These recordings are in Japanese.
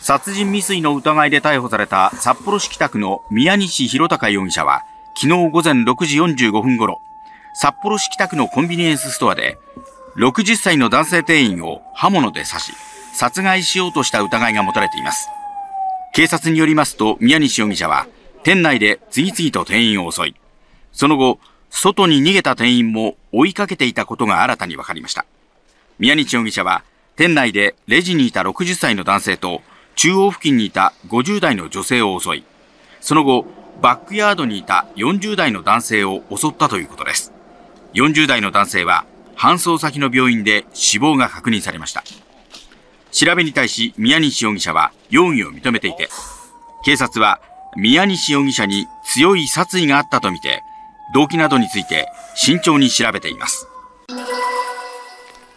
殺人未遂の疑いで逮捕された札幌市北区の宮西弘隆容疑者は、昨日午前6時45分頃、札幌市北区のコンビニエンスストアで、60歳の男性店員を刃物で刺し、殺害しようとした疑いが持たれています。警察によりますと、宮西容疑者は、店内で次々と店員を襲い、その後、外に逃げた店員も追いかけていたことが新たに分かりました。宮西容疑者は、店内でレジにいた60歳の男性と、中央付近にいた50代の女性を襲い、その後、バックヤードにいた40代の男性を襲ったということです。40代の男性は搬送先の病院で死亡が確認されました。調べに対し宮西容疑者は容疑を認めていて、警察は宮西容疑者に強い殺意があったとみて、動機などについて慎重に調べています。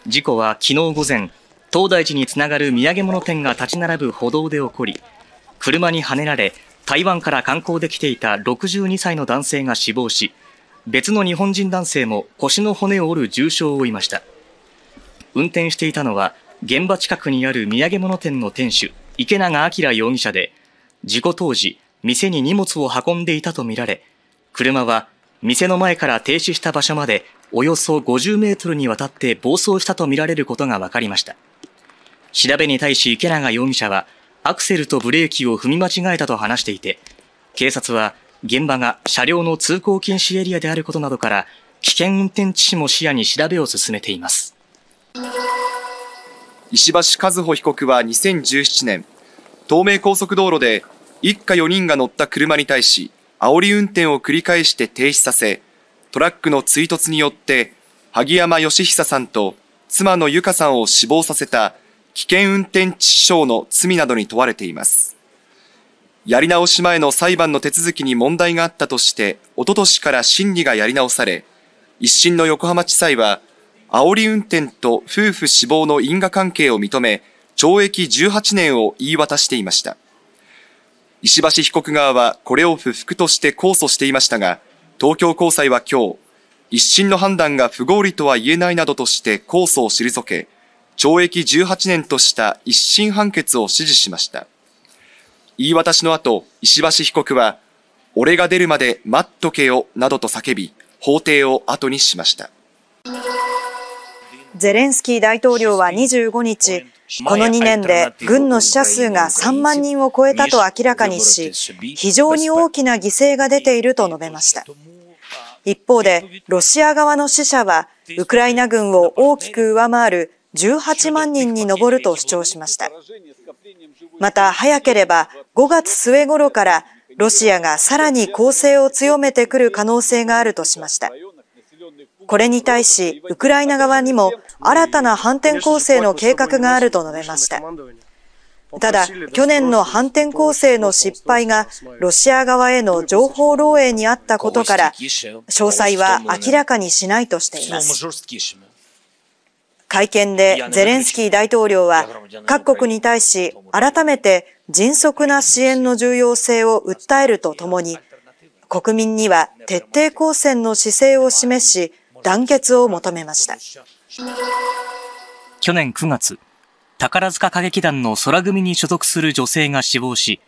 事故は昨日午前、東大寺につながる土産物店が立ち並ぶ歩道で起こり、車にはねられ、台湾から観光で来ていた62歳の男性が死亡し、別の日本人男性も腰の骨を折る重傷を負いました。運転していたのは、現場近くにある土産物店の店主、池永明容疑者で、事故当時、店に荷物を運んでいたとみられ、車は店の前から停止した場所までおよそ50メートルにわたって暴走したとみられることが分かりました。調べに対し池永容疑者は、アクセルとブレーキを踏み間違えたと話していて、警察は現場が車両の通行禁止エリアであることなどから、危険運転致死も視野に調べを進めています。石橋和歩被告は2017年、東名高速道路で一家4人が乗った車に対し、煽り運転を繰り返して停止させ、トラックの追突によって、萩山義久さんと妻の由香さんを死亡させた危険運転致死傷の罪などに問われています。やり直し前の裁判の手続きに問題があったとして、おととしから審理がやり直され、一審の横浜地裁は、煽り運転と夫婦死亡の因果関係を認め、懲役18年を言い渡していました。石橋被告側はこれを不服として控訴していましたが、東京高裁は今日、一審の判断が不合理とは言えないなどとして控訴を退け、懲役18年とした一審判決を支持しました。言い渡しの後、石橋被告は、俺が出るまで待っとけよ、などと叫び、法廷を後にしました。ゼレンスキー大統領は25日、この2年で軍の死者数が3万人を超えたと明らかにし、非常に大きな犠牲が出ていると述べました。一方で、ロシア側の死者は、ウクライナ軍を大きく上回る18万人に上ると主張しました。また、早ければ5月末頃からロシアがさらに攻勢を強めてくる可能性があるとしました。これに対し、ウクライナ側にも新たな反転攻勢の計画があると述べました。ただ、去年の反転攻勢の失敗がロシア側への情報漏洩にあったことから、詳細は明らかにしないとしています。会見でゼレンスキー大統領は各国に対し改めて迅速な支援の重要性を訴えるとともに国民には徹底抗戦の姿勢を示し団結を求めました。去年9月宝塚歌劇団の空組に所属する女性が死亡し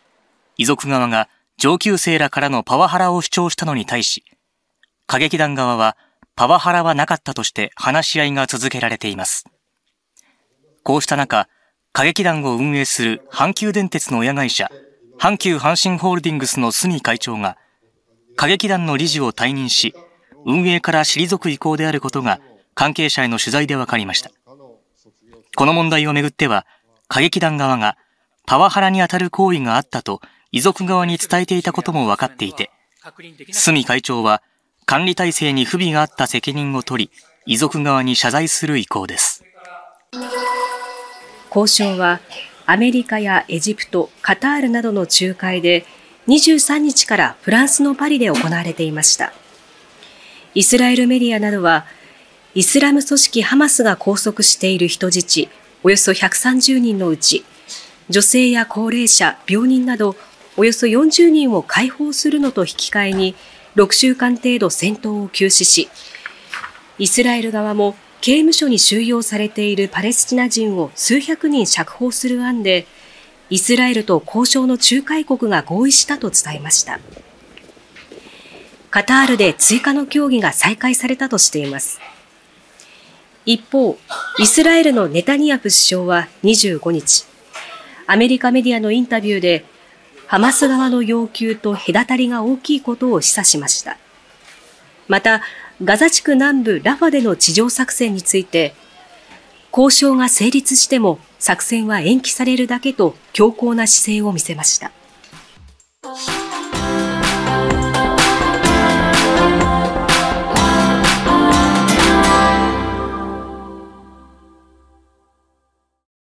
遺族側が上級生らからのパワハラを主張したのに対し歌劇団側はパワハラはなかったとして話し合いが続けられています。こうした中、歌劇団を運営する阪急電鉄の親会社、阪急阪神ホールディングスの角会長が、歌劇団の理事を退任し、運営から退く意向であることが関係者への取材で分かりました。この問題をめぐっては、歌劇団側がパワハラに当たる行為があったと遺族側に伝えていたことも分かっていて、角会長は管理体制に不備があった責任を取り、遺族側に謝罪する意向です。交渉はアメリカやエジプト、カタールなどの仲介で23日からフランスのパリで行われていました。イスラエルメディアなどは、イスラム組織ハマスが拘束している人質およそ130人のうち、女性や高齢者、病人などおよそ40人を解放するのと引き換えに6週間程度戦闘を休止し、イスラエル側も刑務所に収容されているパレスチナ人を数百人釈放する案で、イスラエルと交渉の仲介国が合意したと伝えました。カタールで追加の協議が再開されたとしています。一方、イスラエルのネタニヤフ首相は25日、アメリカメディアのインタビューで、ハマス側の要求と隔たりが大きいことを示唆しました。また、ガザ地区南部ラファでの地上作戦について、交渉が成立しても作戦は延期されるだけと強硬な姿勢を見せました。